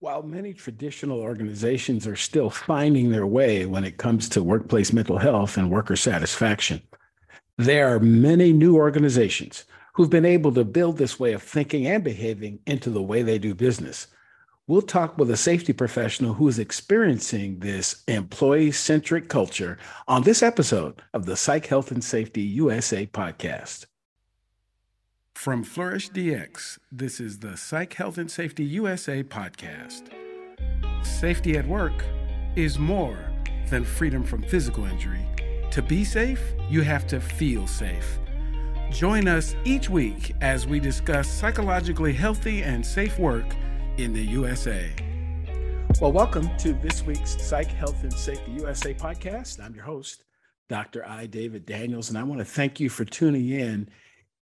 While many traditional organizations are still finding their way when it comes to workplace mental health and worker satisfaction, there are many new organizations who've been able to build this way of thinking and behaving into the way they do business. We'll talk with a safety professional who is experiencing this employee centric culture on this episode of the Psych Health and Safety USA podcast. From Flourish DX, this is the Psych Health and Safety USA podcast. Safety at work is more than freedom from physical injury. To be safe, you have to feel safe. Join us each week as we discuss psychologically healthy and safe work in the USA. Well, welcome to this week's Psych Health and Safety USA podcast. I'm your host, Dr. I. David Daniels, and I want to thank you for tuning in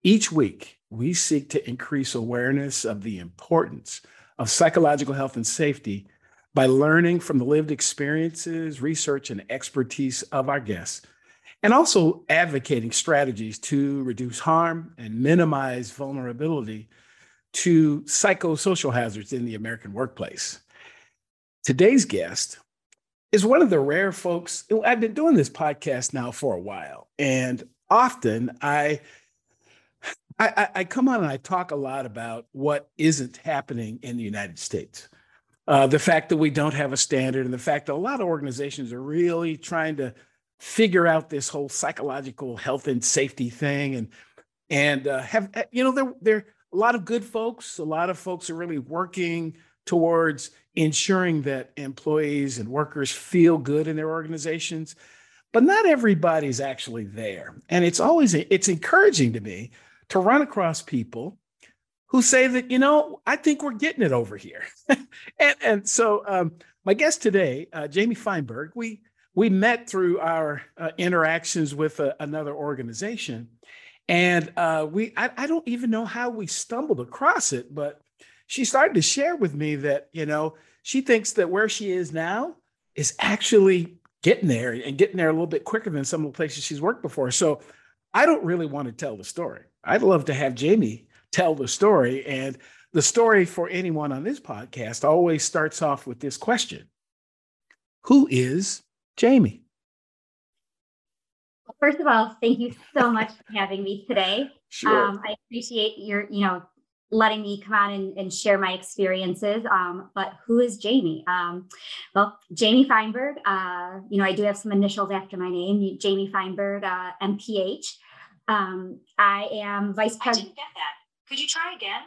each week we seek to increase awareness of the importance of psychological health and safety by learning from the lived experiences, research, and expertise of our guests, and also advocating strategies to reduce harm and minimize vulnerability to psychosocial hazards in the American workplace. Today's guest is one of the rare folks. I've been doing this podcast now for a while, and often I I, I, come on and I talk a lot about what isn't happening in the United States. Uh, the fact that we don't have a standard, and the fact that a lot of organizations are really trying to figure out this whole psychological health and safety thing, and and uh, have uh, you know there there a lot of good folks. A lot of folks are really working towards ensuring that employees and workers feel good in their organizations, but not everybody's actually there. And it's always it's encouraging to me to run across people who say that, you know, I think we're getting it over here. and, and so um, my guest today, uh, Jaime Feinberg, we, we met through our uh, interactions with a, uh, another organization. And uh, we, I, I don't even know how we stumbled across it, but she started to share with me that, you know, she thinks that where she is now is actually getting there and getting there a little bit quicker than some of the places she's worked before. So I don't really want to tell the story. I'd love to have Jaime tell the story. And the story for anyone on this podcast always starts off with this question Who is Jaime? First of all, thank you so much for having me today. Sure. Um, I appreciate your, you know, letting me come on and, and share my experiences. Um, but who is Jaime? Um, well, Jaime Feinberg. Uh, you know, I do have some initials after my name. Jaime Feinberg, uh, MPH. Um, I am vice president. I didn't get that. Could you try again?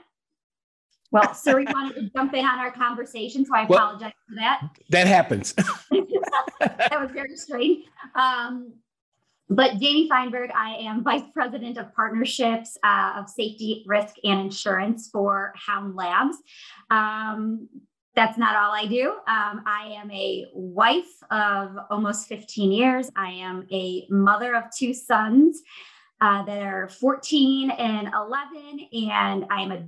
Well, Siri wanted to jump in on our conversation, so I well, apologize for that. That happens. that was very strange. Um, but Jaime Feinberg, I am Vice President of Partnerships uh, of Safety, Risk, and Insurance for Hound Labs. Um, that's not all I do. Um, I am a wife of almost 15 years. I am a mother of two sons uh, that are 14 and 11, and I'm a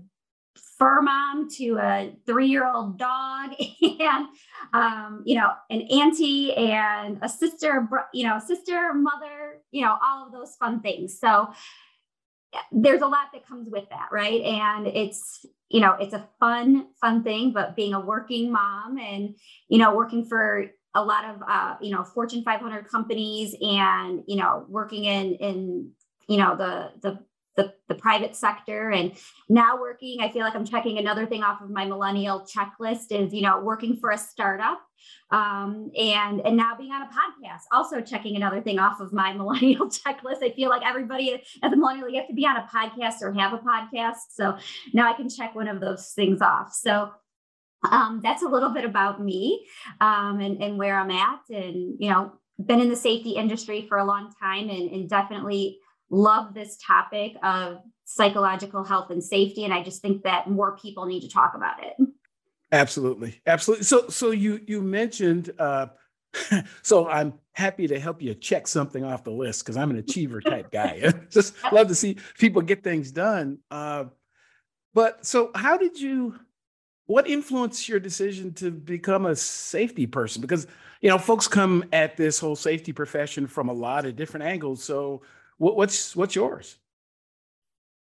fur mom to a three-year-old dog, and um, you know, an auntie and a sister, you know, sister, mother, you know, all of those fun things. So there's a lot that comes with that, right? And it's you know, it's a fun, fun thing, but being a working mom and you know, working for a lot of uh, you know Fortune 500 companies and you know working in in you know the the the, the private sector. And now working i feel like i'm checking another thing off of my millennial checklist is you know working for a startup um, and and now being on a podcast also checking another thing off of my millennial checklist. I feel like everybody as a millennial you have to be on a podcast or have a podcast. So now i can check one of those things off. So um, that's a little bit about me um, and, and where i'm at and you know been in the safety industry for a long time and, and definitely love this topic of psychological health and safety and i just think that more people need to talk about it. Absolutely. Absolutely. So so you you mentioned uh so i'm happy to help you check something off the list because i'm an achiever type guy. Just love to see people get things done. Uh but so how did you what influenced your decision to become a safety person? Because you know folks come at this whole safety profession from a lot of different angles. So what, what's what's yours?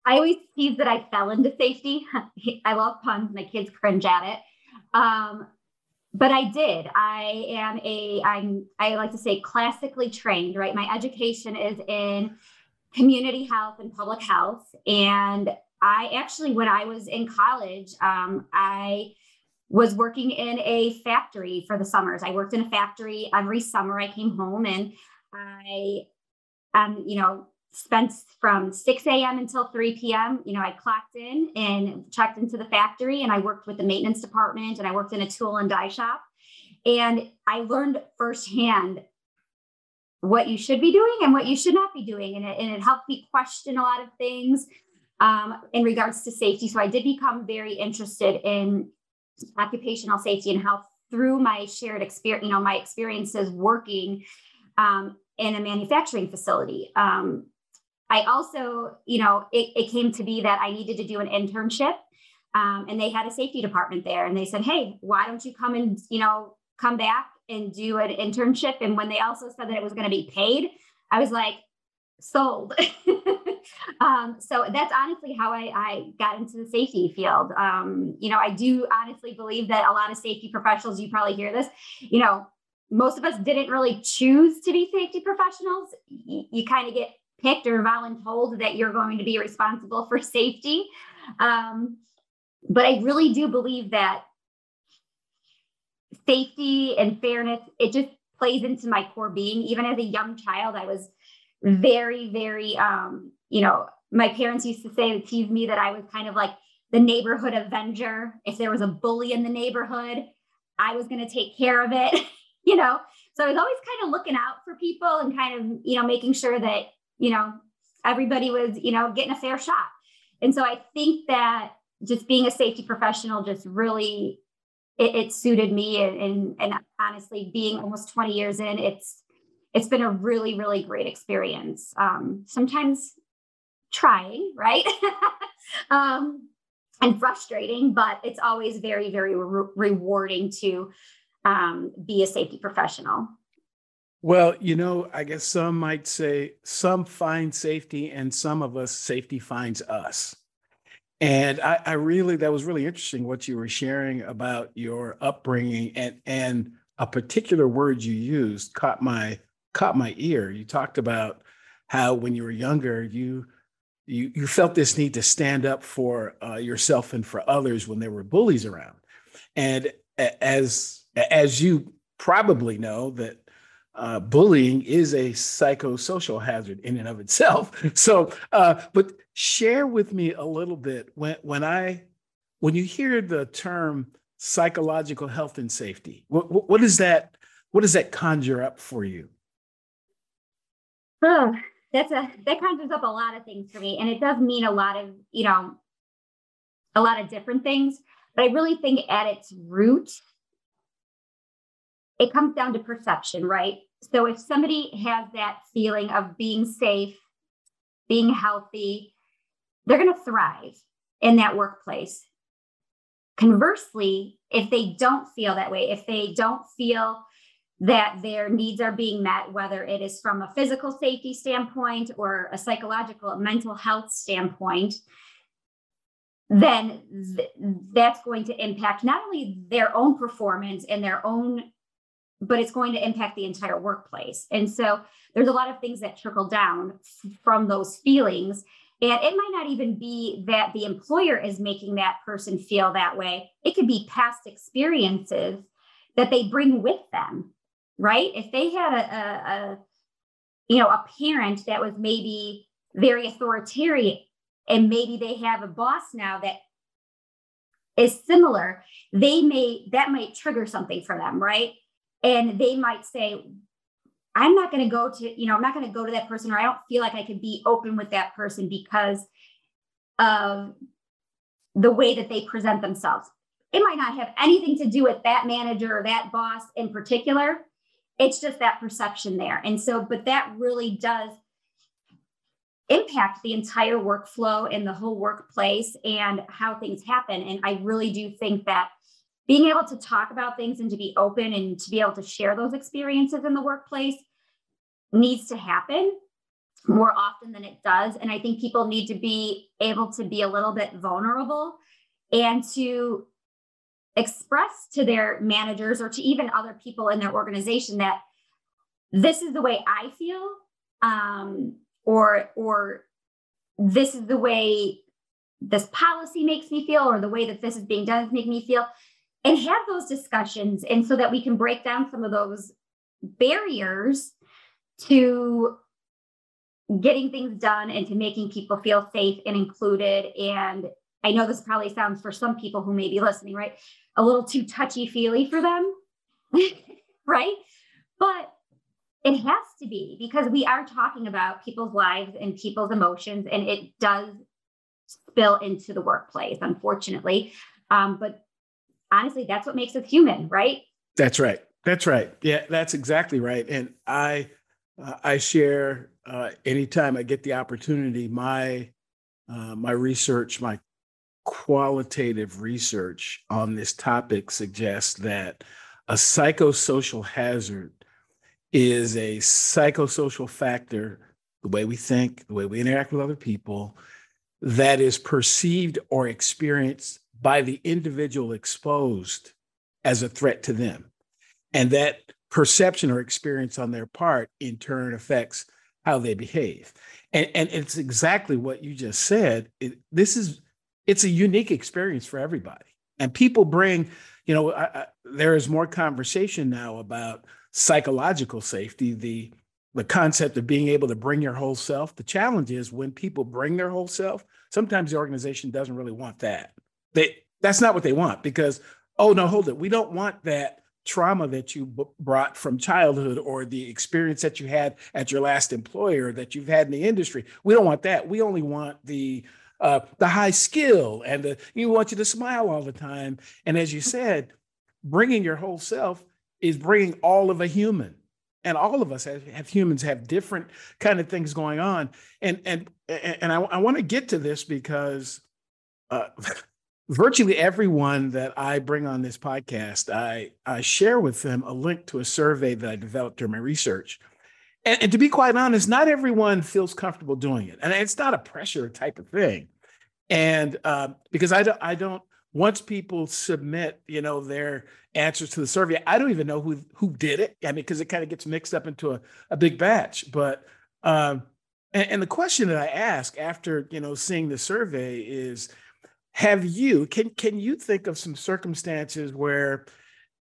I always tease that I fell into safety. I love puns. My kids cringe at it. Um, but I did. I am a I'm I like to say classically trained, right? My education is in community health and public health. And I actually, when I was in college, um, I was working in a factory for the summers. I worked in a factory every summer. I came home and I, um, you know, spent from 6 a.m. until 3 p.m. You know, I clocked in and checked into the factory and I worked with the maintenance department and I worked in a tool and die shop. And I learned firsthand what you should be doing and what you should not be doing. And it, and it helped me question a lot of things um, in regards to safety. So I did become very interested in occupational safety and health through my shared experience, you know, my experiences working um, in a manufacturing facility. Um, I also, you know, it, it, came to be that I needed to do an internship. Um, and they had a safety department there and they said, Hey, why don't you come and, you know, come back and do an internship. And when they also said that it was going to be paid, I was like, sold. um, so that's honestly how I, I, got into the safety field. Um, you know, I do honestly believe that a lot of safety professionals, you probably hear this, you know, most of us didn't really choose to be safety professionals. Y- you kind of get picked or voluntold that you're going to be responsible for safety. Um, but I really do believe that safety and fairness, it just plays into my core being. Even as a young child, I was very, very, um, you know, my parents used to say, tease me that I was kind of like the neighborhood avenger. If there was a bully in the neighborhood, I was going to take care of it, you know? So I was always kind of looking out for people and kind of, you know, making sure that, you know, everybody was, you know, getting a fair shot. And so I think that just being a safety professional just really it, it suited me and, and, and honestly being almost 20 years in it's it's been a really really great experience um, sometimes trying right um, and frustrating but it's always very very re- rewarding to um, be a safety professional well, you know, I guess some might say some find safety and some of us safety finds us. And I, I really, that was really interesting what you were sharing about your upbringing and and a particular word you used caught my caught my ear. You talked about how when you were younger, you you you felt this need to stand up for uh, yourself and for others when there were bullies around. And as as you probably know that uh, bullying is a psychosocial hazard in and of itself. So, uh, but share with me a little bit when when I when you hear the term psychological health and safety, what, what does that what does that conjure up for you? Oh, that's a that conjures up a lot of things for me, and it does mean a lot of you know a lot of different things. But I really think at its root, it comes down to perception, right? So if somebody has that feeling of being safe, being healthy, they're going to thrive in that workplace. Conversely, if they don't feel that way, if they don't feel that their needs are being met, whether it is from a physical safety standpoint or a psychological, mental health standpoint, then th- that's going to impact not only their own performance and their own but it's going to impact the entire workplace. And so there's a lot of things that trickle down from those feelings. And it might not even be that the employer is making that person feel that way. It could be past experiences that they bring with them, right? If they had a, a, a you know, a parent that was maybe very authoritarian and maybe they have a boss now that is similar, they may, that might trigger something for them, right? And they might say i'm not going to go to you know i'm not going to go to that person or i don't feel like i can be open with that person because of the way that they present themselves. It might not have anything to do with that manager or that boss in particular. It's just that perception there. And so but that really does impact the entire workflow and the whole workplace and how things happen. And i really do think that being able to talk about things and to be open and to be able to share those experiences in the workplace needs to happen more often than it does. And I think people need to be able to be a little bit vulnerable and to express to their managers or to even other people in their organization that this is the way I feel, um, or or this is the way this policy makes me feel, or the way that this is being done making me feel, and have those discussions, and so that we can break down some of those barriers to getting things done and to making people feel safe and included. And I know this probably sounds for some people who may be listening, right? A little too touchy feely for them, right? But it has to be because we are talking about people's lives and people's emotions, and it does spill into the workplace, unfortunately. Um, but honestly, that's what makes us human, right? That's right. That's right. Yeah, that's exactly right. And I, uh, I share uh, anytime I get the opportunity, my, uh, my research, my qualitative research on this topic suggests that a psychosocial hazard is a psychosocial factor, the way we think, the way we interact with other people, that is perceived or experienced by the individual exposed as a threat to them. And that perception or experience on their part in turn affects how they behave. And, and it's exactly what you just said. It, this is, it's a unique experience for everybody. And people bring, you know, I, I, there is more conversation now about psychological safety, the the concept of being able to bring your whole self. The challenge is when people bring their whole self, sometimes the organization doesn't really want that. They that's not what they want because oh no, hold it. We don't want that trauma that you b- brought from childhood or the experience that you had at your last employer that you've had in the industry. We don't want that. We only want the uh, the high skill and the, you want you to smile all the time. And as you said, bringing your whole self is bringing all of a human and all of us have, have, humans have different kind of things going on and and and i, I want to get to this because uh, virtually everyone that i bring on this podcast i i share with them a link to a survey that i developed during my research and, and to be quite honest not everyone feels comfortable doing it and it's not a pressure type of thing and uh, because i don't i don't once people submit, you know, their answers to the survey, I don't even know who who did it. I mean, because it kind of gets mixed up into a, a big batch. But um, and, and the question that I ask after you know seeing the survey is, have you can can you think of some circumstances where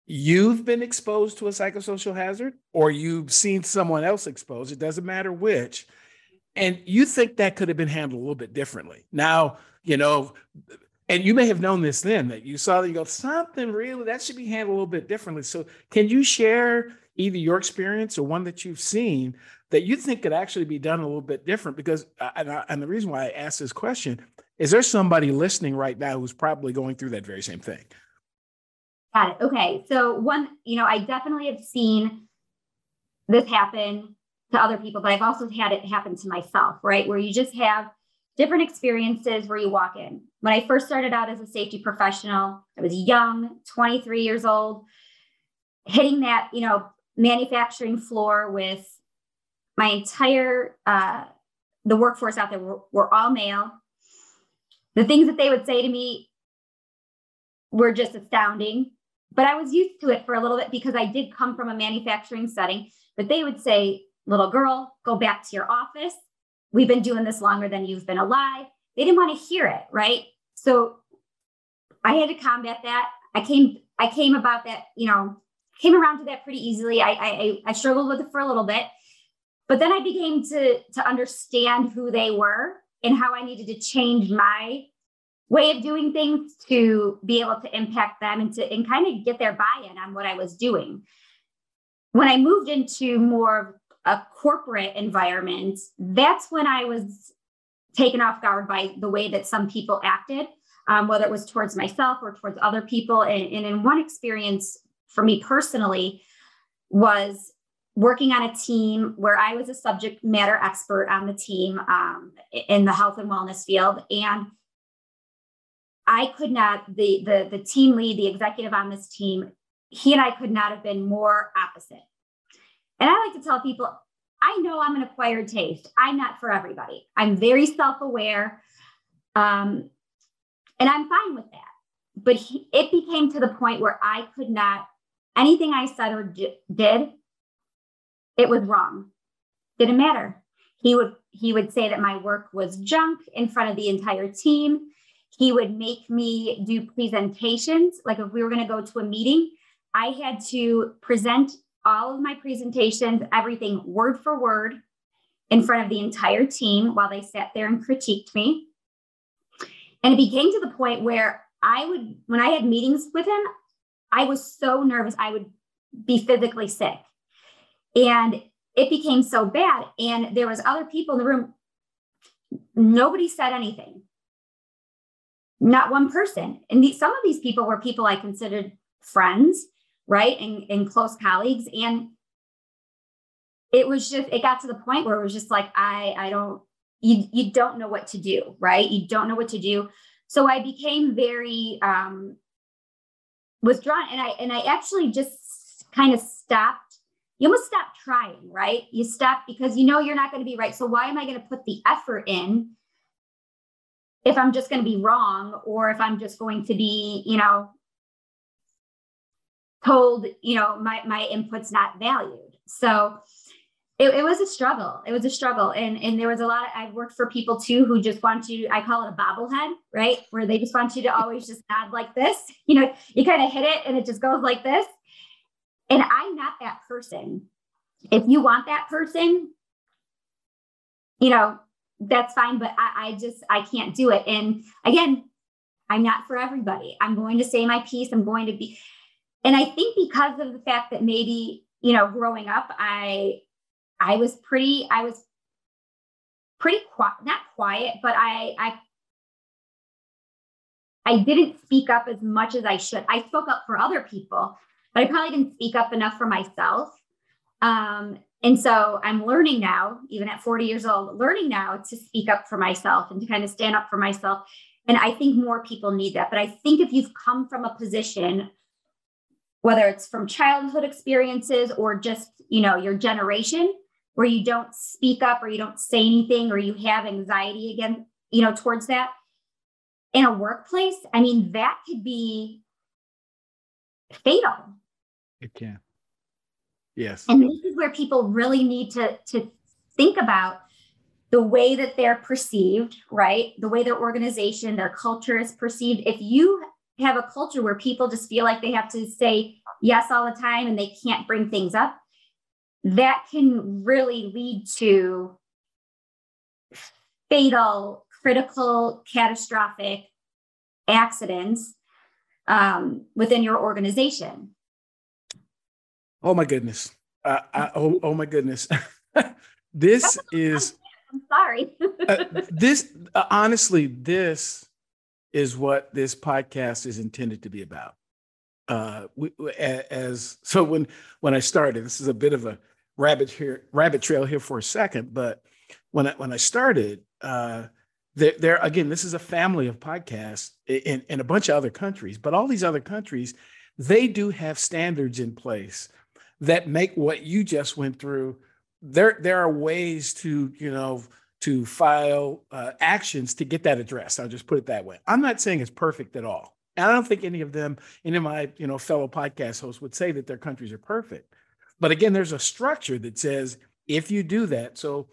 you've been exposed to a psychosocial hazard or you've seen someone else exposed? It doesn't matter which. And you think that could have been handled a little bit differently. Now, you know, and you may have known this then that you saw that you go something really that should be handled a little bit differently so can you share either your experience or one that you've seen that you think could actually be done a little bit different because uh, and, I, and the reason why i asked this question is there somebody listening right now who's probably going through that very same thing? Got it. Okay. So one you know i definitely have seen this happen to other people but i've also had it happen to myself right? Where you just have different experiences where you walk in. When I first started out as a safety professional, I was young, 23 years old, hitting that, you know, manufacturing floor with my entire uh, the workforce out there were, were all male. The things that they would say to me were just astounding. But I was used to it for a little bit because I did come from a manufacturing setting. But they would say, little girl, go back to your office we've been doing this longer than you've been alive. They didn't want to hear it, right? So I had to combat that. I came, I came about that, you know, came around to that pretty easily. I, I, I struggled with it for a little bit, but then I began to to understand who they were and how I needed to change my way of doing things to be able to impact them and to and kind of get their buy-in on what I was doing. When I moved into more of a corporate environment, that's when I was taken off guard by the way that some people acted, um, whether it was towards myself or towards other people. And, and in one experience for me personally was working on a team where I was a subject matter expert on the team um, in the health and wellness field. And I could not, the, the, the team lead, the executive on this team, he and I could not have been more opposite. And I like to tell people, I know I'm an acquired taste. I'm not for everybody. I'm very self aware. Um, and I'm fine with that. but he, it became to the point where I could not, anything I said or d- did, it was wrong. Didn't matter. He would he would say that my work was junk in front of the entire team. He would make me do presentations. Like if we were going to go to a meeting, I had to present all of my presentations, everything word for word in front of the entire team while they sat there and critiqued me. And it became to the point where I would, when I had meetings with him, I was so nervous, I would be physically sick. And it became so bad. And there was other people in the room. Nobody said anything. Not one person. And some of these people were people I considered friends, right? And, and close colleagues. And it was just, it got to the point where it was just like, I, I don't, you, you don't know what to do, right? You don't know what to do. So I became very um, withdrawn, and I and I actually just kind of stopped. You almost stop trying, right? You stop because you know you're not going to be right. So why am I going to put the effort in if I'm just going to be wrong, or if I'm just going to be, you know, told, you know, my my input's not valued. So it, it, was a struggle. It was a struggle. And, and there was a lot of, I've worked for people too who just want you, I call it a bobblehead, right? Where they just want you to always just nod like this. You know, you kind of hit it and it just goes like this. And I'm not that person. If you want that person, you know, that's fine. But I, I just, I can't do it. And again, I'm not for everybody. I'm going to say my piece. I'm going to be, and I think because of the fact that maybe, you know, growing up, I I was pretty, I was pretty quiet, not quiet, but I, I, I didn't speak up as much as I should. I spoke up for other people, but I probably didn't speak up enough for myself. Um, and so I'm learning now, even at 40 years old, learning now to speak up for myself and to kind of stand up for myself. And I think more people need that. But I think if you've come from a position, whether it's from childhood experiences or just, you know, your generation, where you don't speak up or you don't say anything or you have anxiety again, you know, towards that in a workplace, I mean, that could be fatal. It can. Yes. And this is where people really need to, to think about the way that they're perceived, right? The way their organization, their culture is perceived. If you have a culture where people just feel like they have to say yes all the time and they can't bring things up, that can really lead to fatal, critical, catastrophic accidents um, within your organization. Oh my goodness. Uh, I, oh, oh my goodness. this is. I'm sorry. uh, this, uh, honestly, this is what this podcast is intended to be about. Uh, we, as so when when I started, this is a bit of a rabbit here, rabbit trail here for a second, but when I, when I started, uh, there, there again, this is a family of podcasts in, in a bunch of other countries, but all these other countries, they do have standards in place that make what you just went through. There, there are ways to, you know, to file uh, actions to get that addressed. I'll just put it that way. I'm not saying it's perfect at all. And I don't think any of them, any of my, you know, fellow podcast hosts would say that their countries are perfect. But again, there's a structure that says if you do that, so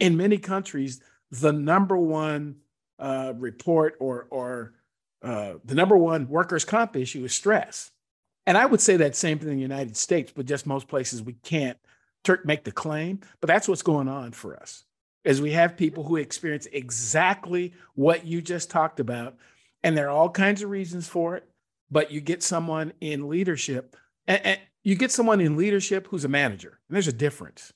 in many countries, the number one uh, report or or uh, the number one workers' comp issue is stress. And I would say that same thing in the United States, but just most places we can't make the claim. But that's what's going on for us, is we have people who experience exactly what you just talked about, and there are all kinds of reasons for it. But you get someone in leadership, and, and you get someone in leadership who's a manager, and there's a difference.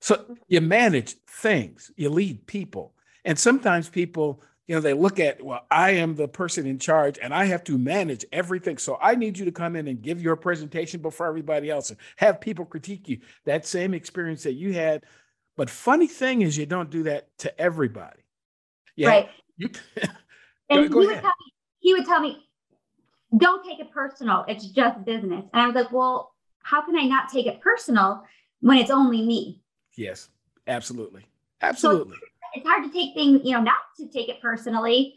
So you manage things, you lead people. And sometimes people, you know, they look at, well, I am the person in charge and I have to manage everything. So I need you to come in and give your presentation before everybody else and have people critique you. That same experience that you had. But funny thing is, you don't do that to everybody. Yeah. Right. You, and he, would tell me, he would tell me, don't take it personal. It's just business. And I was like, well, how can I not take it personal when it's only me? Yes, absolutely. Absolutely. So it's hard to take things, you know, not to take it personally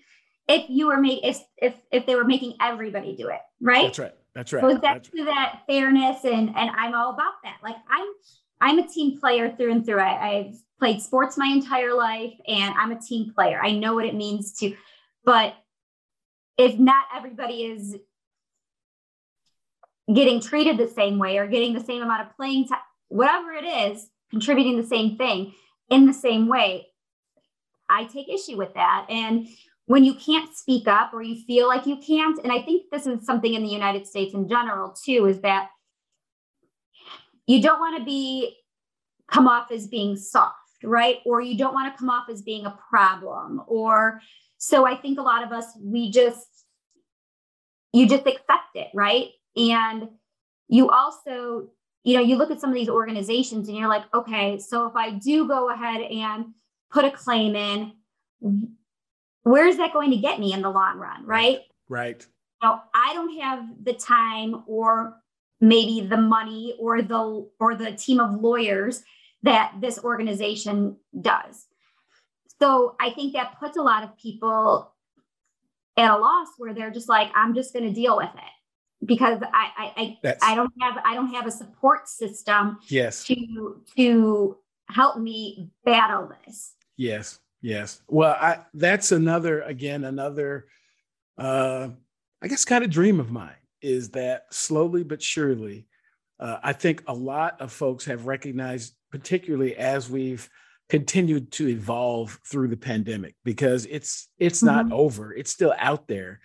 if you were make if if if they were making everybody do it, right? That's right. That's right. Goes back That's to that fairness, and and I'm all about that. Like I'm I'm a team player through and through. I, I've played sports my entire life, and I'm a team player. I know what it means to, but if not everybody is getting treated the same way or getting the same amount of playing time, whatever it is, contributing the same thing in the same way, I take issue with that. And when you can't speak up or you feel like you can't, and I think this is something in the United States in general too, is that you don't want to be come off as being soft, right? Or you don't want to come off as being a problem. Or so I think a lot of us, we just, you just accept it, right? And you also, you know, you look at some of these organizations and you're like, okay, so if I do go ahead and put a claim in, where is that going to get me in the long run, right? right. Now, I don't have the time or maybe the money or the or the team of lawyers that this organization does. So I think that puts a lot of people at a loss where they're just like, I'm just going to deal with it because I I I, I don't have I don't have a support system Yes. to to help me battle this. Yes, yes. Well, I that's another again another uh I guess kind of dream of mine is that slowly but surely uh, I think a lot of folks have recognized particularly as we've continued to evolve through the pandemic because it's it's not Mhm. over. It's still out there.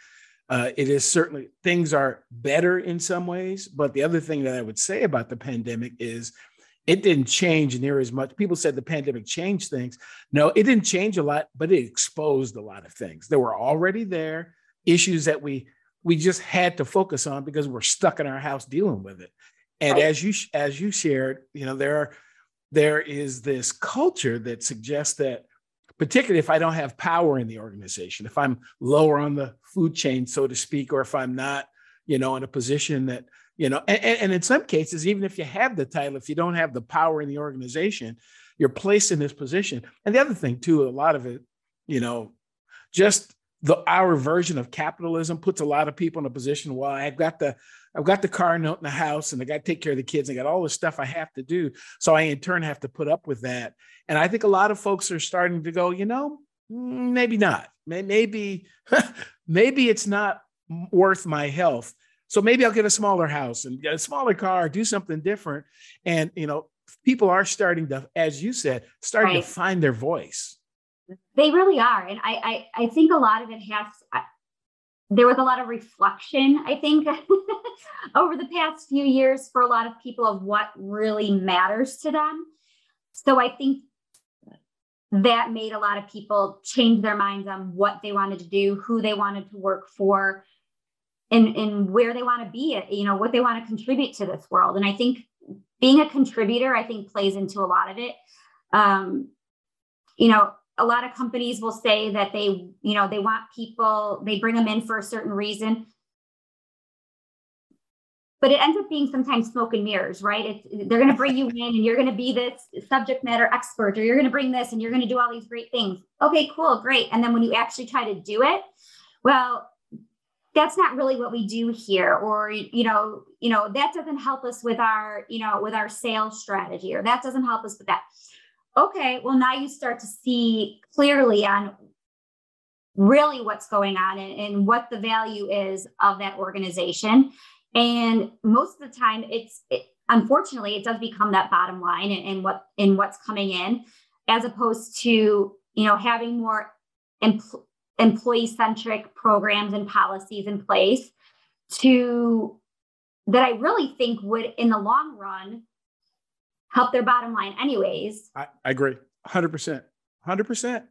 Uh, it is certainly things are better in some ways, but the other thing that I would say about the pandemic is it didn't change near as much. People said the pandemic changed things. No, it didn't change a lot, but it exposed a lot of things that were already there, issues that we we just had to focus on because we're stuck in our house dealing with it. And Right. as you as you shared, you know, there are there is this culture that suggests that particularly if I don't have power in the organization, if I'm lower on the food chain, so to speak, or if I'm not, you know, in a position that, you know, and, and in some cases, even if you have the title, if you don't have the power in the organization, you're placed in this position. And the other thing, too, a lot of it, you know, just the our version of capitalism puts a lot of people in a position. Well, I've got the I've got the car note in the house, and I got to take care of the kids. and I got all this stuff I have to do, so I in turn have to put up with that. And I think a lot of folks are starting to go, you know, mm, maybe not. May- Maybe maybe it's not worth my health. So maybe I'll get a smaller house and get a smaller car, do something different. And you know, people are starting to, as you said, starting Right. to find their voice. They really are, and I I, I think a lot of it has. I, there was a lot of reflection, I think, over the past few years for a lot of people of what really matters to them. So I think that made a lot of people change their minds on what they wanted to do, who they wanted to work for, and, and where they want to be, you know, what they want to contribute to this world. And I think being a contributor, I think, plays into a lot of it. Um, you know, a lot of companies will say that they, you know, they want people, they bring them in for a certain reason. But it ends up being sometimes smoke and mirrors, right? It's, they're going to bring you in and you're going to be this subject matter expert, or you're going to bring this and you're going to do all these great things. Okay, cool, great. And then when you actually try to do it, well, that's not really what we do here or you know you know that doesn't help us with our you know with our sales strategy or that doesn't help us with that. Okay well now you start to see clearly on really what's going on and, and what the value is of that organization. And most of the time it's it, unfortunately it does become that bottom line and, and what in what's coming in as opposed to you know having more empl- employee centric programs and policies in place to that I really think would in the long run help their bottom line anyways. I, I agree. 100%. 100%.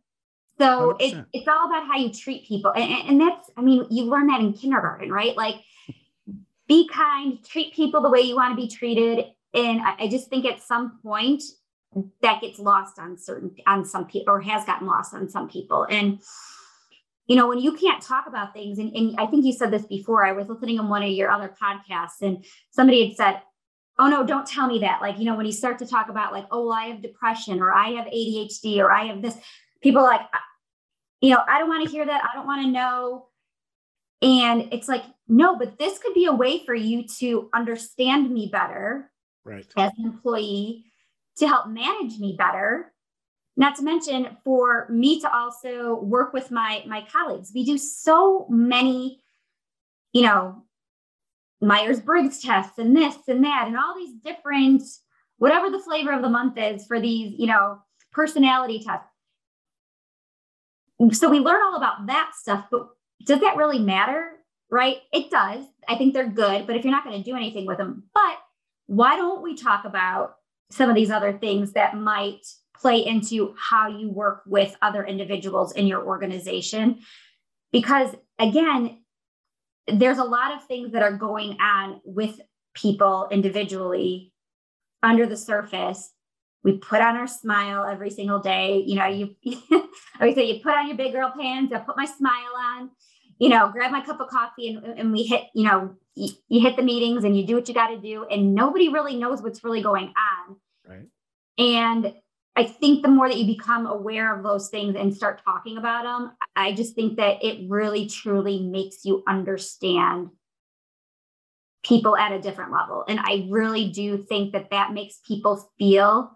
So 100%. it's all about how you treat people. And, and and that's, I mean, you learn that in kindergarten, right? Like be kind, treat people the way you want to be treated. And I, I just think at some point that gets lost on certain, on some people or has gotten lost on some people. And, you know, when you can't talk about things, and, and I think you said this before, I was listening on one of your other podcasts and somebody had said, oh no, don't tell me that. Like, you know, when you start to talk about like, oh, well, I have depression or I have ADHD or I have this, people are like, you know, I don't want to hear that. I don't want to know. And it's like, no, but this could be a way for you to understand me better right. as an employee, to help manage me better. Not to mention for me to also work with my my colleagues. We do so many, you know, Myers Briggs tests and this and that and all these different, whatever the flavor of the month is for these, you know, personality tests. So we learn all about that stuff, but does that really matter? Right? It does. I think they're good, but if you're not going to do anything with them, but why don't we talk about some of these other things that might play into how you work with other individuals in your organization? Because again, there's a lot of things that are going on with people individually under the surface. We put on our smile every single day. You know, you I say you put on your big girl pants, I put my smile on, you know, grab my cup of coffee and, and we hit, you know, you, you hit the meetings and you do what you got to do. And nobody really knows what's really going on. Right. And I think the more that you become aware of those things and start talking about them, I just think that it really truly makes you understand people at a different level. And I really do think that that makes people feel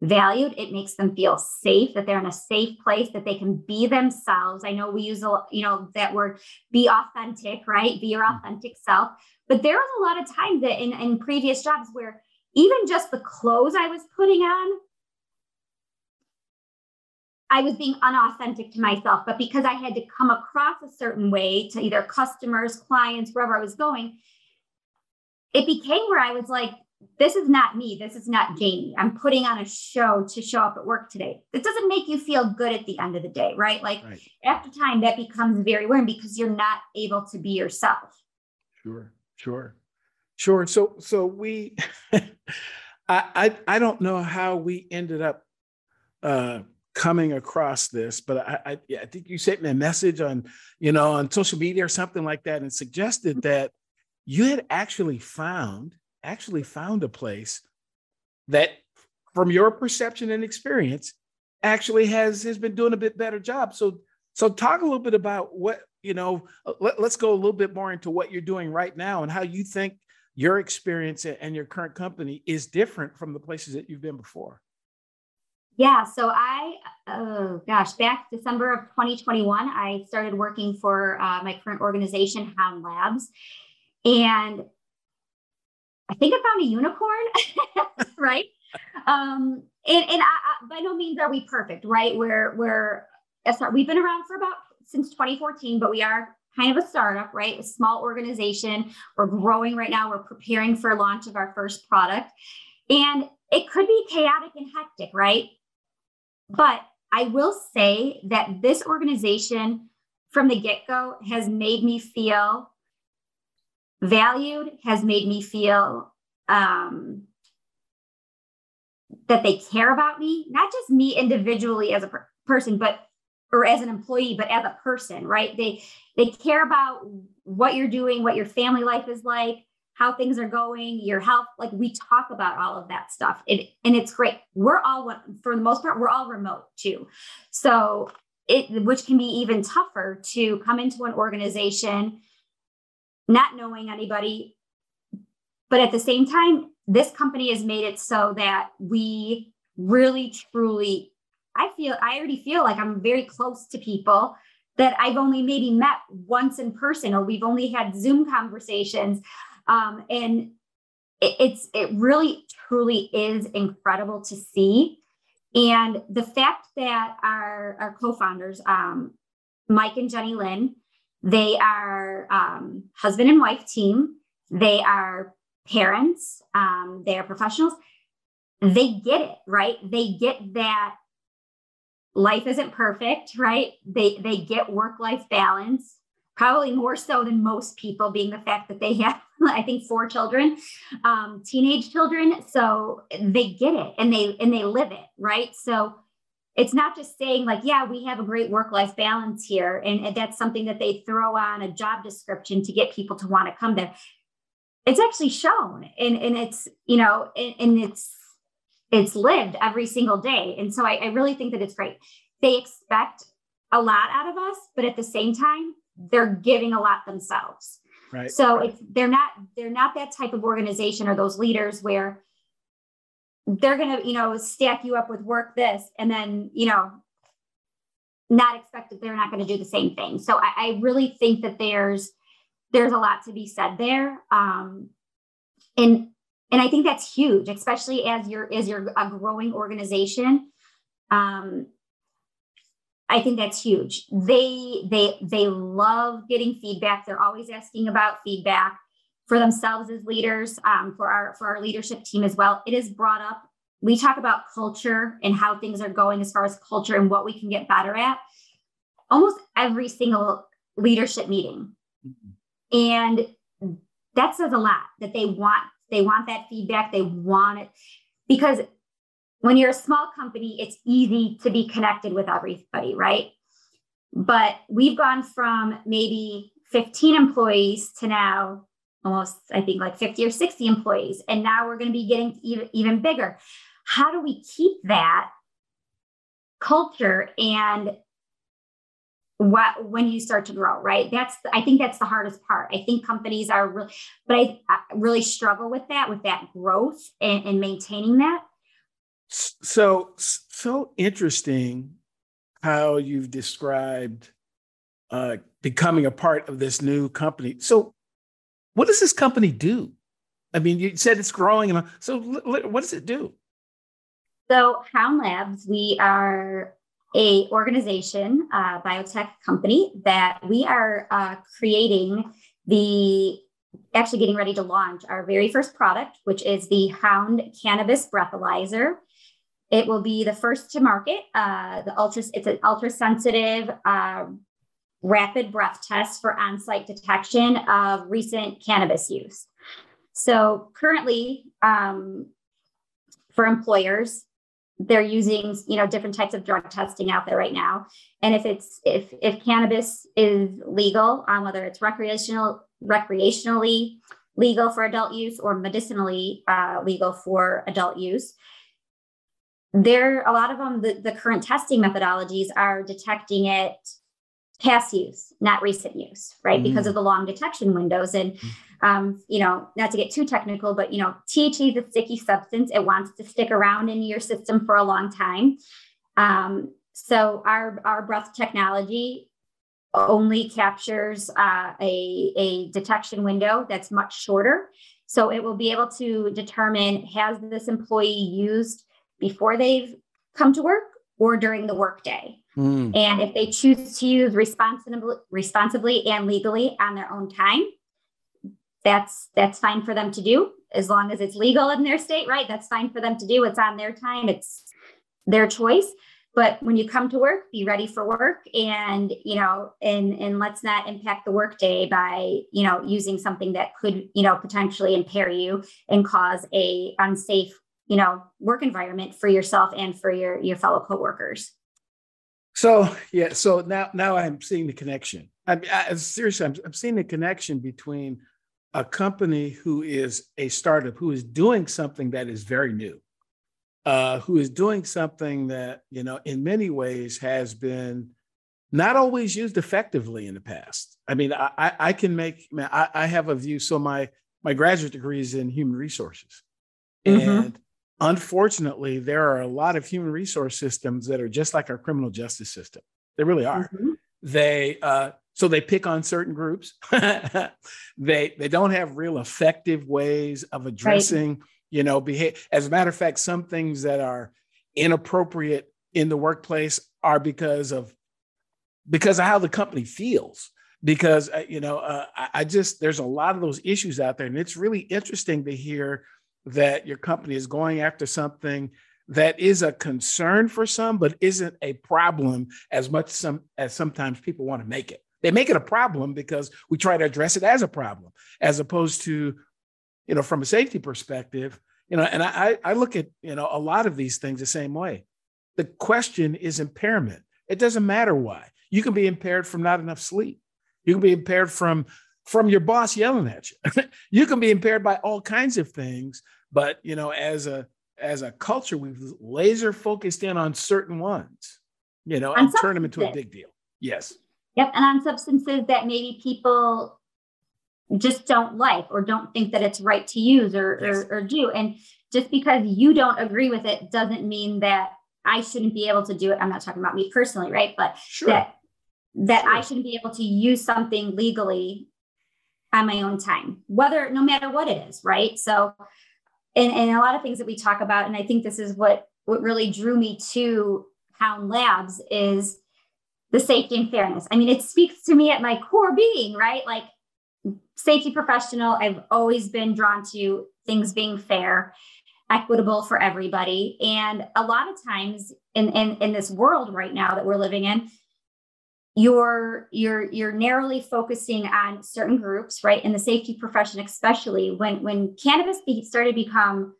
valued. It makes them feel safe, that they're in a safe place, that they can be themselves. I know we use a you know that word be authentic, right? Be your hmm. authentic self. But there was a lot of times that in, in previous jobs where even just the clothes I was putting on I was being unauthentic to myself, but because I had to come across a certain way to either customers, clients, wherever I was going, it became where I was like, this is not me. This is not Jaime. I'm putting on a show to show up at work today. It doesn't make you feel good at the end of the day, right? Like right. after time, that becomes very weird because you're not able to be yourself. Sure, sure, sure. So, so we, I, I, I don't know how we ended up uh, coming across this, but I, I, I, think you sent me a message on, you know, on social media or something like that, and suggested mm-hmm. that you had actually found, actually found a place that, from your perception and experience, actually has has been doing a bit better job. So, so talk a little bit about what you know. Let, let's go a little bit more into what you're doing right now and how you think your experience and your current company is different from the places that you've been before. Yeah, so I, oh gosh, back December of 2021, I started working for uh, my current organization, Hound Labs. And I think I found a unicorn, right? Um, and and I, I, by no means are we perfect, right? We're, we're, we've been around for about since 2014, but we are kind of a startup, right? A small organization. We're growing right now. We're preparing for launch of our first product. And it could be chaotic and hectic, right? But I will say that this organization from the get go has made me feel valued, has made me feel um, that they care about me, not just me individually as a per- person, but or as an employee, but as a person, right? They they care about what you're doing, what your family life is like, how things are going, your health. Like we talk about all of that stuff. It, and it's great. We're all, for the most part, we're all remote too. So it, which can be even tougher to come into an organization not knowing anybody. But at the same time, this company has made it so that we really, truly, I feel, I already feel like I'm very close to people that I've only maybe met once in person or we've only had Zoom conversations. Um, and it, it's it really truly is incredible to see. And the fact that our, our co-founders, um, Mike and Jenny Lynn, they are um, husband and wife team. They are parents. Um, they are professionals. They get it, right? They get that life isn't perfect, right? They they get work life balance probably more so than most people, being the fact that they have, I think, four children, um, teenage children. So they get it and they and they live it, right? So it's not just saying like, yeah, we have a great work-life balance here, and, that's something that they throw on a job description to get people to want to come there. It's actually shown, and and it's you know, and, and it's it's lived every single day, and so I, I really think that it's great. They expect a lot out of us, but at the same time, they're giving a lot themselves. Right. So it's they're not they're not that type of organization or those leaders where they're gonna you know stack you up with work this and then you know not expect that they're not going to do the same thing. So I, I, really think that there's there's a lot to be said there, um, and and I think that's huge, especially as you're as you're a growing organization. Um, I think that's huge. They they they love getting feedback. They're always asking about feedback for themselves as leaders, um, for our for our leadership team as well. It is brought up. We talk about culture and how things are going as far as culture and what we can get better at. Almost every single leadership meeting, mm-hmm. and that says a lot. That they want they want that feedback. They want it because when you're a small company, it's easy to be connected with everybody, right? But we've gone from maybe 15 employees to now almost, I think, like 50 or 60 employees. And now we're going to be getting even, even bigger. How do we keep that culture and what when you start to grow right that's i think that's the hardest part i think companies are really but i, I really struggle with that with that growth and, and maintaining that so, so interesting how you've described uh, becoming a part of this new company. So, what does this company do? I mean, you said it's growing. and So, what does it do? So, Hound Labs, we are a organization, uh, biotech company that we are uh, creating the actually getting ready to launch our very first product, which is the Hound Cannabis Breathalyzer. It will be the first to market. Uh, the ultra, it's an ultra sensitive uh, rapid breath test for on-site detection of recent cannabis use. So currently, um, for employers, they're using you know different types of drug testing out there right now. And if it's if if cannabis is legal, um, whether it's recreational recreationally legal for adult use or medicinally uh, legal for adult use, there a lot of them the, the current testing methodologies are detecting it past use not recent use right? Mm-hmm. because of the long detection windows. And mm-hmm. um, you know not to get too technical but you know thc is a sticky substance. It wants to stick around in your system for a long time. Um, so our our breath technology only captures uh, a, a detection window that's much shorter. So it will be able to determine has this employee used before they've come to work or during the workday. Mm. And if they choose to use responsibly, responsibly and legally on their own time, that's that's fine for them to do as long as it's legal in their state, right? That's fine for them to do. It's on their time. It's their choice. But when you come to work, be ready for work, and you know, and and let's not impact the workday by you know using something that could you know potentially impair you and cause a unsafe you know work environment for yourself and for your your fellow coworkers. So yeah so now now i'm seeing the connection. I mean I, seriously I'm, I'm seeing the connection between a company who is a startup who is doing something that is very new uh, who is doing something that you know in many ways has been not always used effectively in the past. I mean i, I can make I, I have a view. So my my graduate degree is in human resources. Mm-hmm. and unfortunately, there are a lot of human resource systems that are just like our criminal justice system. They really are. Mm-hmm. They uh, so they pick on certain groups. they they don't have real effective ways of addressing, right. you know, behave. As a matter of fact, some things that are inappropriate in the workplace are because of because of how the company feels because uh, you know uh, I just there's a lot of those issues out there and it's really interesting to hear that your company is going after something that is a concern for some, but isn't a problem as much some as sometimes people want to make it. They make it a problem because we try to address it as a problem, as opposed to, you know, from a safety perspective, you know, and I, I look at, you know, a lot of these things the same way. The question is impairment. It doesn't matter why. You can be impaired from not enough sleep. You can be impaired from from your boss yelling at you. you can be impaired by all kinds of things, but you know, as a as a culture, we've laser focused in on certain ones, you know, and turn them into a big deal. Yes. Yep. And on substances that maybe people just don't like or don't think that it's right to use or, yes. or, or do. And just because you don't agree with it doesn't mean that I shouldn't be able to do it. I'm not talking about me personally, right? But sure. that that sure. I shouldn't be able to use something legally on my own time, whether no matter what it is, right? So, and, and a lot of things that we talk about, and I think this is what what really drew me to Hound Labs is the safety and fairness. I mean, it speaks to me at my core being, right? Like safety professional, I've always been drawn to things being fair, equitable for everybody. And a lot of times in, in, in this world right now that we're living in, you're you're you're narrowly focusing on certain groups right? In the safety profession especially when when cannabis be, started to become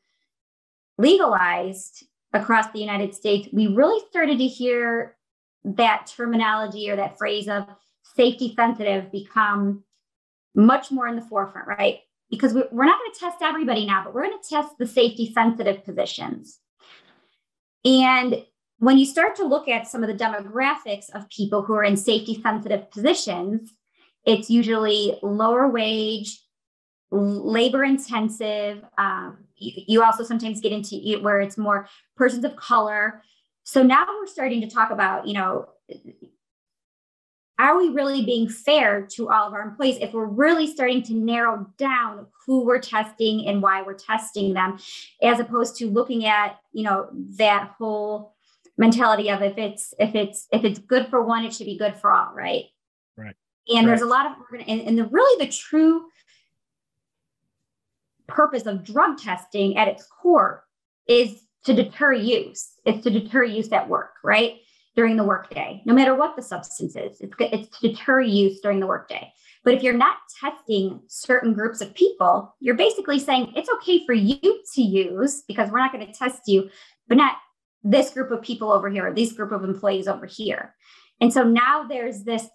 legalized across the united states we really started to hear that terminology or that phrase of safety sensitive become much more in the forefront right? Because we're not going to test everybody now but we're going to test the safety sensitive positions. And when you start to look at some of the demographics of people who are in safety sensitive positions, it's usually lower wage, labor intensive. Um, you, you, also sometimes get into where it's more persons of color. So now we're starting to talk about, you know, are we really being fair to all of our employees if we're really starting to narrow down who we're testing and why we're testing them as opposed to looking at you know that whole mentality of if it's if it's if it's good for one, it should be good for all, right? Right. And right. there's a lot of and, and the really the true purpose of drug testing at its core is to deter use. It's to deter use at work, right? During the workday, no matter what the substance is, it's, it's to deter use during the workday. But if you're not testing certain groups of people, you're basically saying it's okay for you to use because we're not going to test you, but not this group of people over here, or this group of employees over here. And so now there's this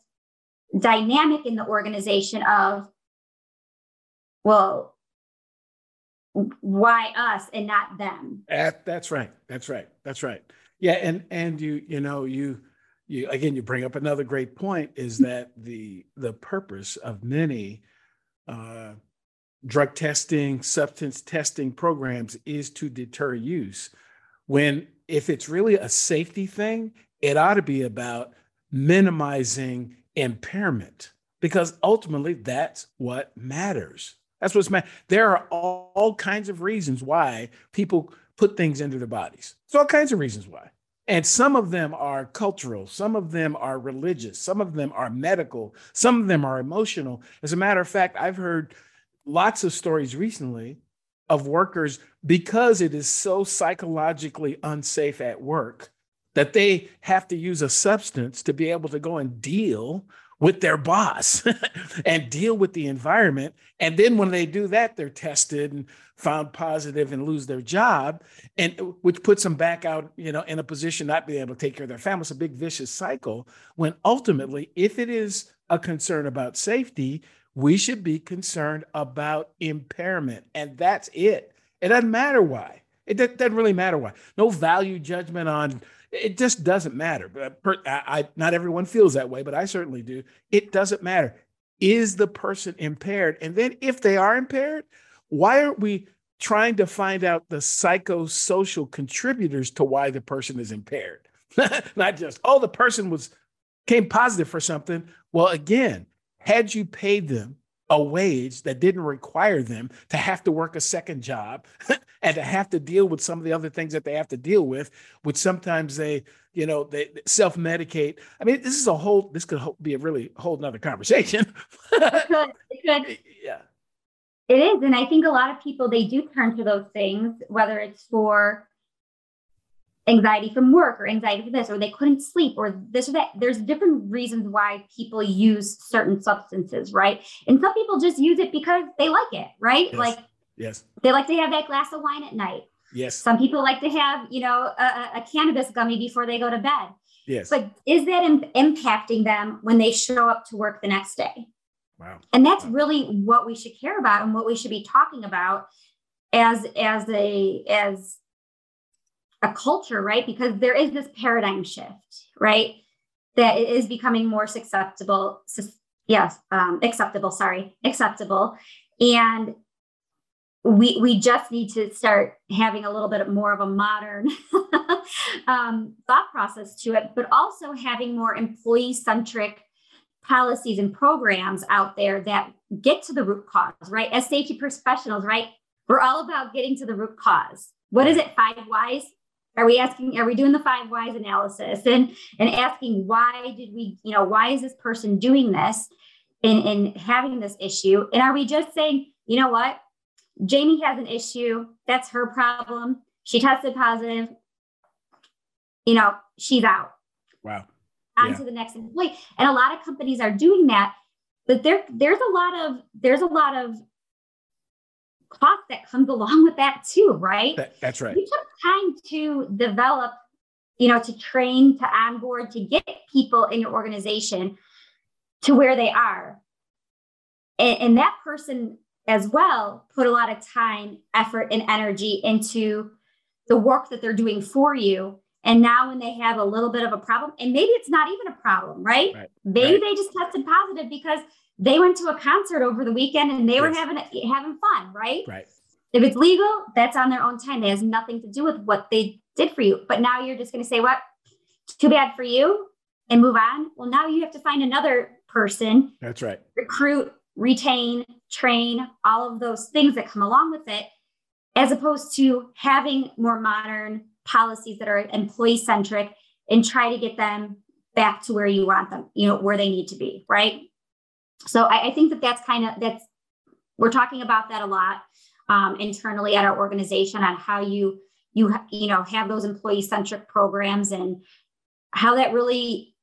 dynamic in the organization of, well, why us and not them? that's right. That's right. That's right. Yeah, and and you you know you you again you bring up another great point is that the the purpose of many uh, drug testing, substance testing programs is to deter use. When if it's really a safety thing, it ought to be about minimizing impairment because ultimately that's what matters. That's what's matter. There are all, all, kinds of reasons why people put things into their bodies. There's all kinds of reasons why. And some of them are cultural, some of them are religious, some of them are medical, some of them are emotional. As a matter of fact, I've heard lots of stories recently of workers because it is so psychologically unsafe at work that they have to use a substance to be able to go and deal with their boss and deal with the environment. And then when they do that, they're tested and found positive and lose their job, and which puts them back out, you know, in a position not being able to take care of their family. It's a big vicious cycle. When ultimately, if it is a concern about safety, we should be concerned about impairment. And that's it. It doesn't matter why. It doesn't really matter why. No value judgment on it just doesn't matter. But uh, I, I, not everyone feels that way, but I certainly do. It doesn't matter. Is the person impaired? And then if they are impaired, why aren't we trying to find out the psychosocial contributors to why the person is impaired? not just, oh, the person was came positive for something. Well, again, had you paid them a wage that didn't require them to have to work a second job and to have to deal with some of the other things that they have to deal with, which sometimes they, you know, they self-medicate. I mean, this is a whole, this could be a really whole nother conversation. it could, it could. Yeah. It is. And I think a lot of people, they do turn to those things, whether it's for anxiety from work or anxiety for this or they couldn't sleep or this or that. There's different reasons why people use certain substances right? And some people just use it because they like it right? Yes. like yes. they like to have that glass of wine at night. Yes. Some people like to have you know a, a cannabis gummy before they go to bed. Yes. But is that Im- impacting them when they show up to work the next day? Wow. And that's wow. really what we should care about and what we should be talking about as as a as a culture, right? Because there is this paradigm shift, right? that it is becoming more acceptable. Yes, um, acceptable. Sorry, acceptable, and we we just need to start having a little bit more of a modern um, thought process to it, but also having more employee centric policies and programs out there that get to the root cause. Right, as safety professionals, right, we're all about getting to the root cause. What is it? Five whys are we asking, are we doing the five whys analysis and, and asking why did we, you know, why is this person doing this and, and having this issue? And are we just saying, you know what? Jaime has an issue. That's her problem. She tested positive. You know, she's out. Wow. On yeah. to the next employee. And a lot of companies are doing that. But there, there's a lot of there's a lot of cost that comes along with that too, right? That, that's right. You took time to develop, you know, to train, to onboard, to get people in your organization to where they are. And, and that person as well put a lot of time, effort, and energy into the work that they're doing for you. And now when they have a little bit of a problem, and maybe it's not even a problem, right? right. Maybe right. they just tested positive because they went to a concert over the weekend and they yes. were having having fun, right? Right. If it's legal, that's on their own time. It has nothing to do with what they did for you. But now you're just going to say, "What? Too bad for you," and move on. Well, now you have to find another person. That's right. Recruit, retain, train, all of those things that come along with it, as opposed to having more modern policies that are employee centric and try to get them back to where you want them, you know, where they need to be, right? So I, I think that that's kind of that's we're talking about that a lot um, internally at our organization on how you you you know have those employee centric programs and how that really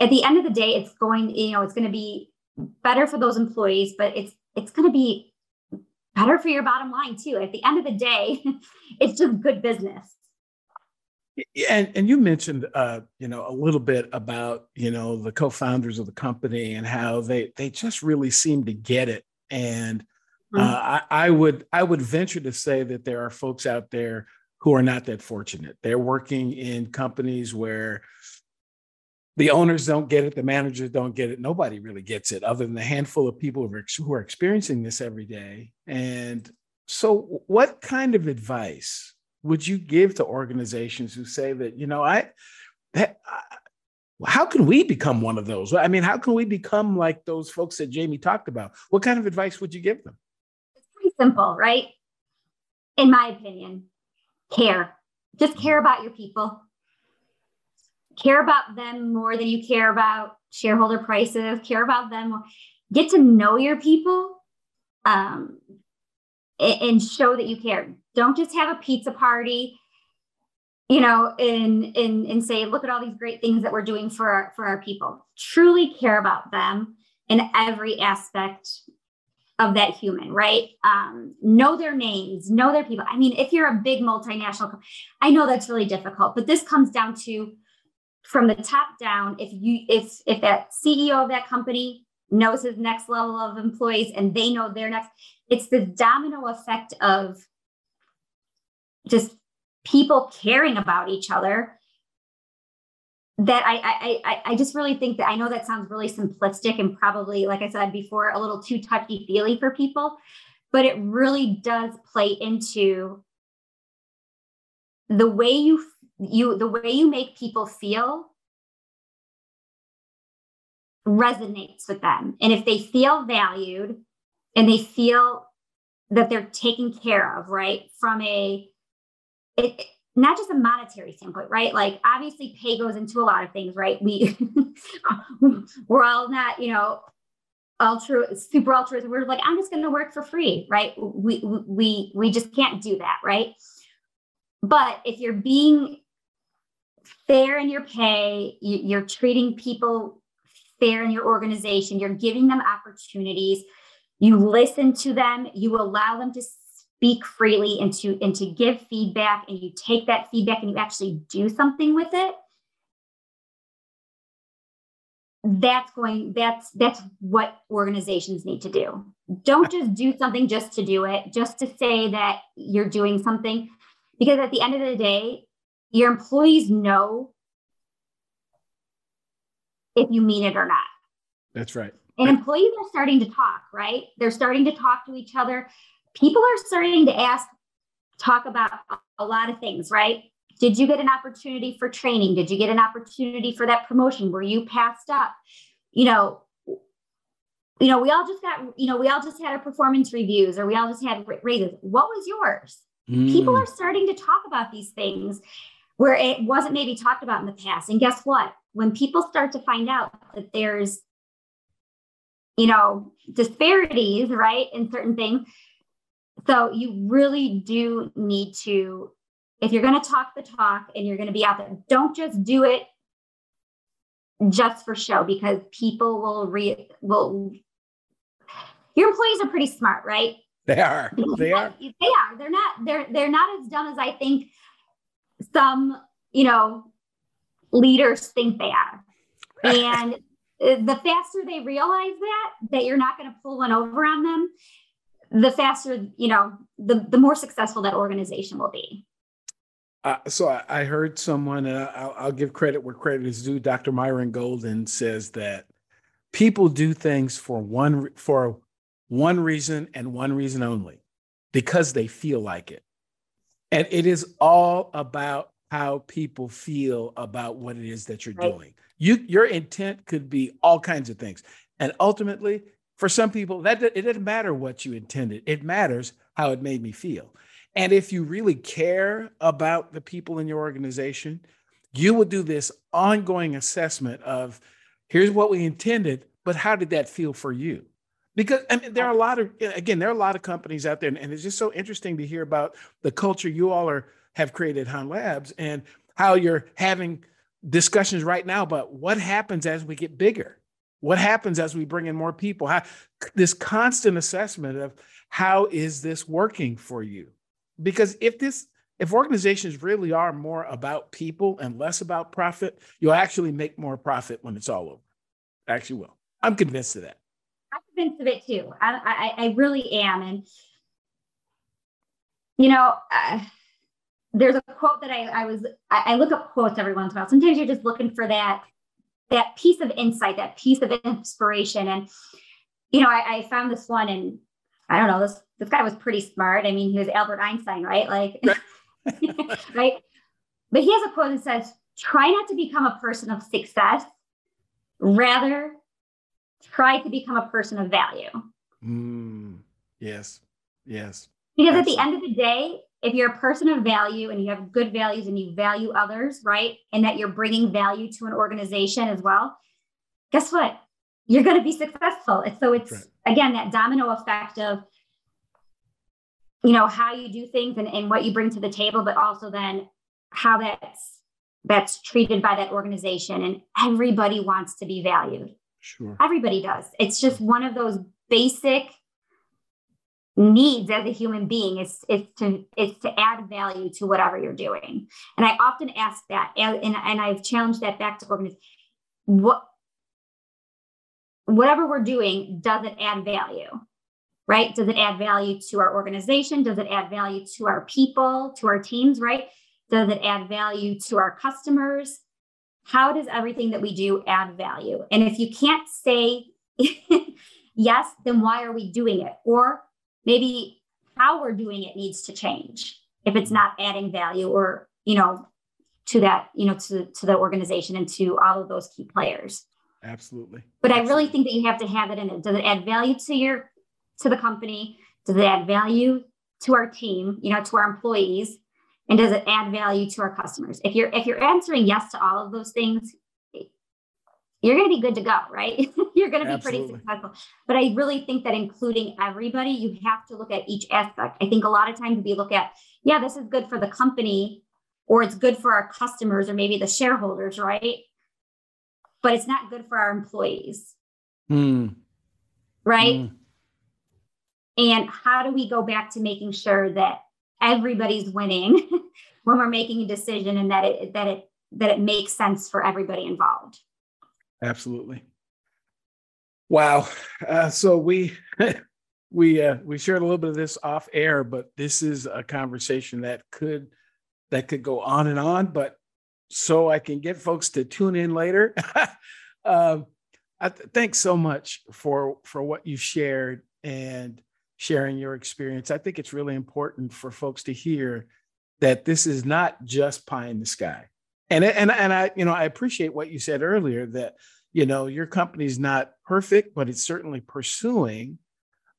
at the end of the day it's going you know it's going to be better for those employees but it's it's going to be better for your bottom line too. At the end of the day it's just good business and and you mentioned uh, you know a little bit about you know the co-founders of the company and how they they just really seem to get it. And uh, mm-hmm. I, I would i would venture to say that there are folks out there who are not that fortunate. They're working in companies where the owners don't get it the managers don't get it nobody really gets it other than a handful of people who are, who are experiencing this every day. And so what kind of advice would you give to organizations who say that you know i that how can we become one of those? I mean how can we become like those folks that jaime talked about? What kind of advice would you give them? It's pretty simple right? In my opinion care. Just mm-hmm. care about your people. Care about them more than you care about shareholder prices. Care about them get to know your people um, and show that you care. Don't just have a pizza party, you know, and and and say, look at all these great things that we're doing for our for our people. Truly care about them in every aspect of that human, right? Um, know their names, know their people. I mean, if you're a big multinational, I know that's really difficult, but this comes down to from the top down. If you if if that CEO of that company knows his next level of employees and they know their next it's the domino effect of just people caring about each other that I, I I just really think that I know that sounds really simplistic and probably like I said before a little too touchy feely for people, but it really does play into the way you you the way you make people feel resonates with them. And if they feel valued and they feel that they're taken care of, right? From a, it, not just a monetary standpoint, right? Like obviously pay goes into a lot of things, right? We, we're all not, you know, ultra super altruistic. We're like, I'm just going to work for free, right? We, we, we just can't do that, right? But if you're being fair in your pay, you're treating people fair in your organization, you're giving them opportunities, you listen to them, you allow them to speak freely and to and to give feedback and you take that feedback and you actually do something with it that's going that's that's what organizations need to do don't just do something just to do it just to say that you're doing something because at the end of the day your employees know if you mean it or not. That's right. And employees are starting to talk, right? They're starting to talk to each other. People are starting to ask, talk about a lot of things, right? Did you get an opportunity for training? Did you get an opportunity for that promotion? Were you passed up? You know, you know, we all just got, you know, we all just had our performance reviews or we all just had raises. What was yours? Mm. People are starting to talk about these things where it wasn't maybe talked about in the past. And guess what? When people start to find out that there's, you know, disparities, right, in certain things. So you really do need to, if you're going to talk the talk and you're going to be out there, don't just do it just for show because people will re will your employees are pretty smart, right? They are. They are. They are. They're not. They're they're not as dumb as I think some you know leaders think they are. And the faster they realize that that you're not going to pull one over on them, the faster you know the the more successful that organization will be. Uh, so I, I, heard someone. Uh, I'll, I'll, give credit where credit is due. Dr. Myron Golden says that people do things for one for one reason and one reason only because they feel like it. And it is all about how people feel about what it is that you're right. doing. You your intent could be all kinds of things. And ultimately, for some people, that it doesn't matter what you intended. It matters how it made me feel. And if you really care about the people in your organization, you will do this ongoing assessment of here's what we intended, but how did that feel for you? because I mean, there are a lot of again there are a lot of companies out there and it's just so interesting to hear about the culture you all are have created at Hound Labs and how you're having discussions right now but what happens as we get bigger? What happens as we bring in more people? How this constant assessment of how is this working for you? Because if this if organizations really are more about people and less about profit you'll actually make more profit when it's all over. Actually will. I'm convinced of that. I'm convinced of it too. I, I, I really am. And, you know, uh, there's a quote that I, I was, I, I look up quotes every once in a while. Sometimes you're just looking for that, that piece of insight, that piece of inspiration. And, you know, I, I found this one and I don't know, this, this guy was pretty smart. I mean, he was Albert Einstein, right? Like, right. But he has a quote that says, try not to become a person of success, rather try to become a person of value. Mm, yes, yes. Because Absolutely. at the end of the day, if you're a person of value and you have good values and you value others, right? And that you're bringing value to an organization as well, guess what? You're going to be successful. So it's, right. again, that domino effect of, you know, how you do things and, and what you bring to the table, but also then how that's that's treated by that organization and everybody wants to be valued Sure. Everybody does. It's just one of those basic needs as a human being is, is to is to add value to whatever you're doing. And I often ask that and, and I've challenged that back to organizations. What whatever we're doing, does it add value? Right? Does it add value to our organization? Does it add value to our people, to our teams, right? Does it add value to our customers? how does everything that we do add value? And if you can't say yes, then why are we doing it? Or maybe how we're doing it needs to change if it's not adding value or, you know, to that, you know, to, to the organization and to all of those key players. Absolutely. But. I really think that you have to have it in it. Does it add value to your to the company? Does it add value to our team, you know, to our employees? and does it add value to our customers if you're if you're answering yes to all of those things you're going to be good to go right? You're going to be Absolutely. pretty successful. But i really think that including everybody you have to look at each aspect. I think a lot of times we look at yeah this is good for the company or it's good for our customers or maybe the shareholders right? But it's not good for our employees. Mm. right? Mm. and how do we go back to making sure that everybody's winning when we're making a decision and that it that it that it makes sense for everybody involved absolutely wow uh, so we we uh, we shared a little bit of this off air but this is a conversation that could that could go on and on but so i can get folks to tune in later uh, th- thanks so much for for what you shared and sharing your experience. I think it's really important for folks to hear that this is not just pie in the sky. And and and I you know I appreciate what you said earlier that you know your company's not perfect, but it's certainly pursuing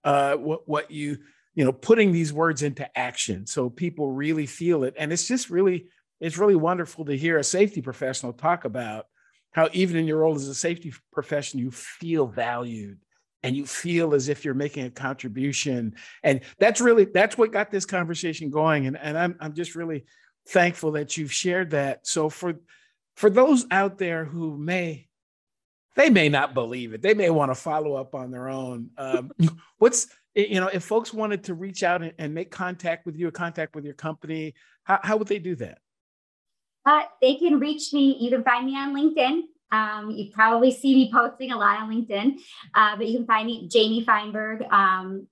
uh, what what you you know putting these words into action so people really feel it. And it's just really it's really wonderful to hear a safety professional talk about how even in your role as a safety professional you feel valued and you feel as if you're making a contribution and that's really that's what got this conversation going and, and I'm, I'm just really thankful that you've shared that so for for those out there who may they may not believe it they may want to follow up on their own um, what's you know if folks wanted to reach out and, and make contact with you or contact with your company how, how would they do that uh, they can reach me you can find me on linkedin um, you probably see me posting a lot on LinkedIn, uh, but you can find me Jaime Feinberg um,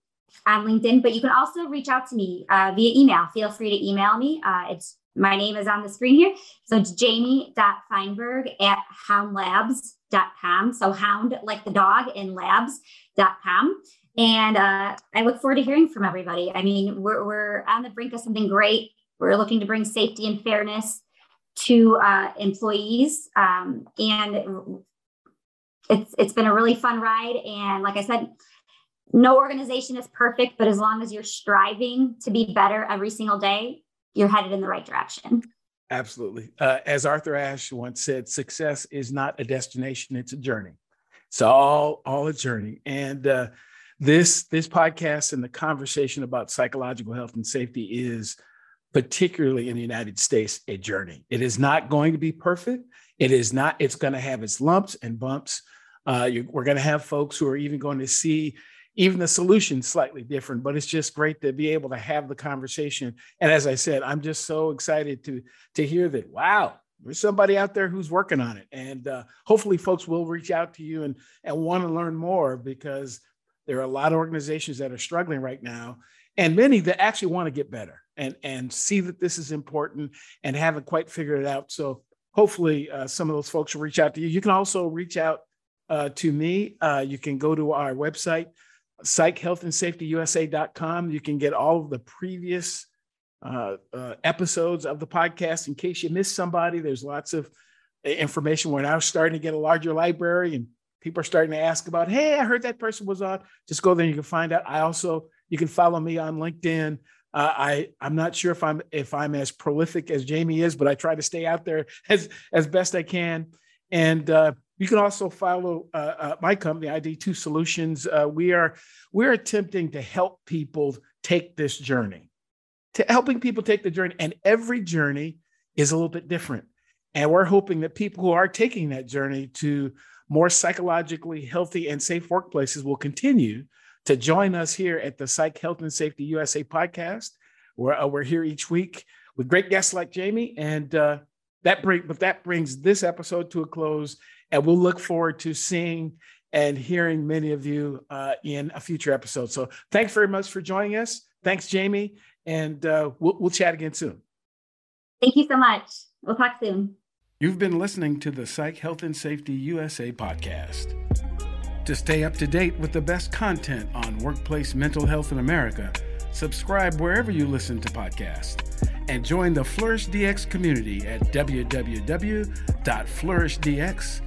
on LinkedIn. But you can also reach out to me uh, via email. Feel free to email me. Uh, it's my name is on the screen here. So it's jaime.feinberg at houndlabs.com. So hound like the dog and labs.com. And uh, I look forward to hearing from everybody. I mean, we're, we're on the brink of something great. We're looking to bring safety and fairness to uh, employees. Um, and it's it's been a really fun ride. And like I said, no organization is perfect, but as long as you're striving to be better every single day, you're headed in the right direction. Absolutely. Uh, as Arthur Ashe once said, success is not a destination; it's a journey. It's all all a journey. And uh, this this podcast and the conversation about psychological health and safety is particularly in the United States, a journey. It is not going to be perfect. It is not, it's going to have its lumps and bumps. Uh, you, we're going to have folks who are even going to see even the solution slightly different, but it's just great to be able to have the conversation. And as I said, I'm just so excited to, to hear that, wow, there's somebody out there who's working on it. And uh, hopefully folks will reach out to you and, and want to learn more because there are a lot of organizations that are struggling right now and many that actually want to get better and and see that this is important and haven't quite figured it out. So hopefully uh, some of those folks will reach out to you. You can also reach out uh, to me. Uh, you can go to our website, psychealthandsafetyusa.com. You can get all of the previous uh, uh, episodes of the podcast in case you missed somebody. There's lots of information. We're now starting to get a larger library and people are starting to ask about, hey, I heard that person was on. Just go there and you can find out. I also, you can follow me on LinkedIn. Uh, I I'm not sure if I'm if I'm as prolific as Jaime is, but I try to stay out there as as best I can. And uh, you can also follow uh, uh my company, ID2 Solutions. Uh, we are we're attempting to help people take this journey, to helping people take the journey, and every journey is a little bit different. And we're hoping that people who are taking that journey to more psychologically healthy and safe workplaces will continue to join us here at the Psych Health and Safety USA podcast. We're, uh, we're here each week with great guests like Jaime. And uh, that bring, but that brings this episode to a close. And we'll look forward to seeing and hearing many of you uh, in a future episode. So thanks very much for joining us. Thanks, Jaime. And uh, we'll, we'll chat again soon. Thank you so much. We'll talk soon. You've been listening to the Psych Health and Safety USA podcast. To stay up to date with the best content on workplace mental health in America, subscribe wherever you listen to podcasts and join the Flourish DX community at www.flourishdx.com